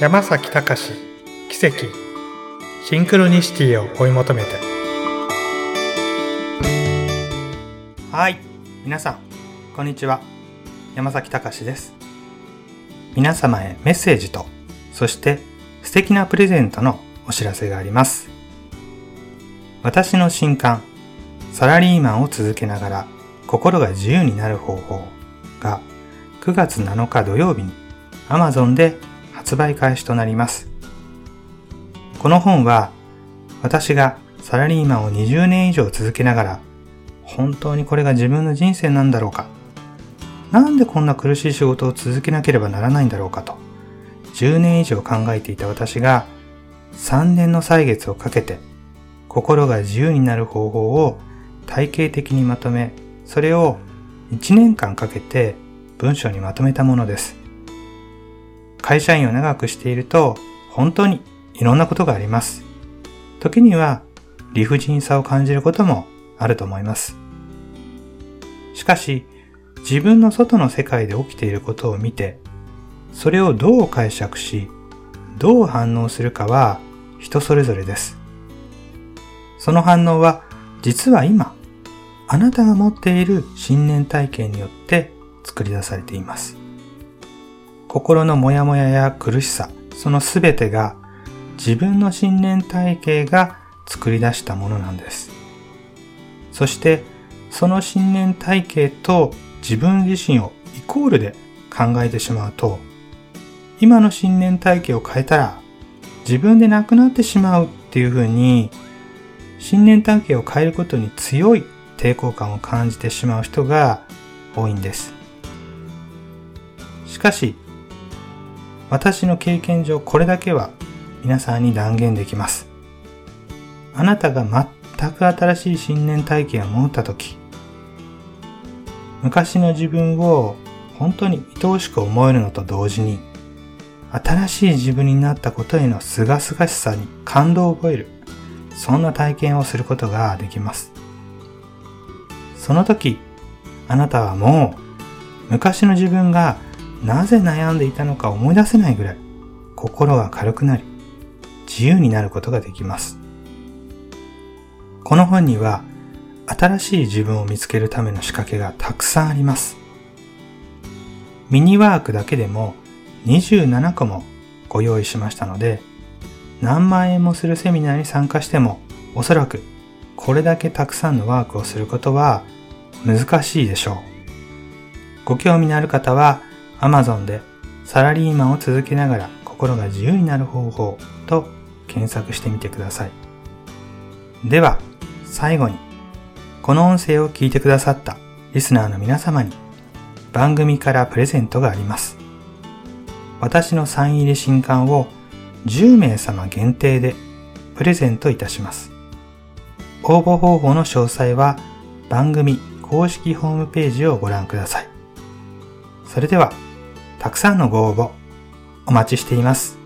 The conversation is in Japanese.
山崎隆奇跡シンクロニシティを追い求めて。はい。皆さんこんにちは。山崎隆です。皆様へメッセージとそして素敵なプレゼントのお知らせがあります。私の新刊サラリーマンを続けながら心が自由になる方法が9月7日土曜日に Amazon で発売開始となります。この本は私がサラリーマンを20年以上続けながら本当にこれが自分の人生なんだろうかなんでこんな苦しい仕事を続けなければならないんだろうかと10年以上考えていた私が3年の歳月をかけて心が自由になる方法を体系的にまとめそれを1年間かけて文章にまとめたものです。会社員を長くしていると本当にいろんなことがあります。時には理不尽さを感じることもあると思います。しかし自分の外の世界で起きていることを見てそれをどう解釈しどう反応するかは人それぞれです。その反応は実は今あなたが持っている信念体験によって作り出されています。心のモヤモヤや苦しさ、そのすべてが自分の信念体系が作り出したものなんです。そしてその信念体系と自分自身をイコールで考えてしまうと、今の信念体系を変えたら自分でなくなってしまうっていうふうに信念体系を変えることに強い抵抗感を感じてしまう人が多いんです。しかし、私の経験上これだけは皆さんに断言できます。あなたが全く新しい信念体験を持ったとき、昔の自分を本当に愛おしく思えるのと同時に、新しい自分になったことへの清々しさに感動を覚える、そんな体験をすることができます。その時、あなたはもう昔の自分がなぜ悩んでいたのか思い出せないぐらい心が軽くなり自由になることができます。この本には新しい自分を見つけるための仕掛けがたくさんあります。ミニワークだけでも27個もご用意しましたので何万円もするセミナーに参加してもおそらくこれだけたくさんのワークをすることは難しいでしょう。ご興味のある方は Amazon でサラリーマンを続けながら心が自由になる方法と検索してみてください。では、最後に、この音声を聞いてくださったリスナーの皆様に番組からプレゼントがあります。私のサイン入り新刊を10名様限定でプレゼントいたします。応募方法の詳細は番組公式ホームページをご覧ください。それでは、たくさんのご応募お待ちしています。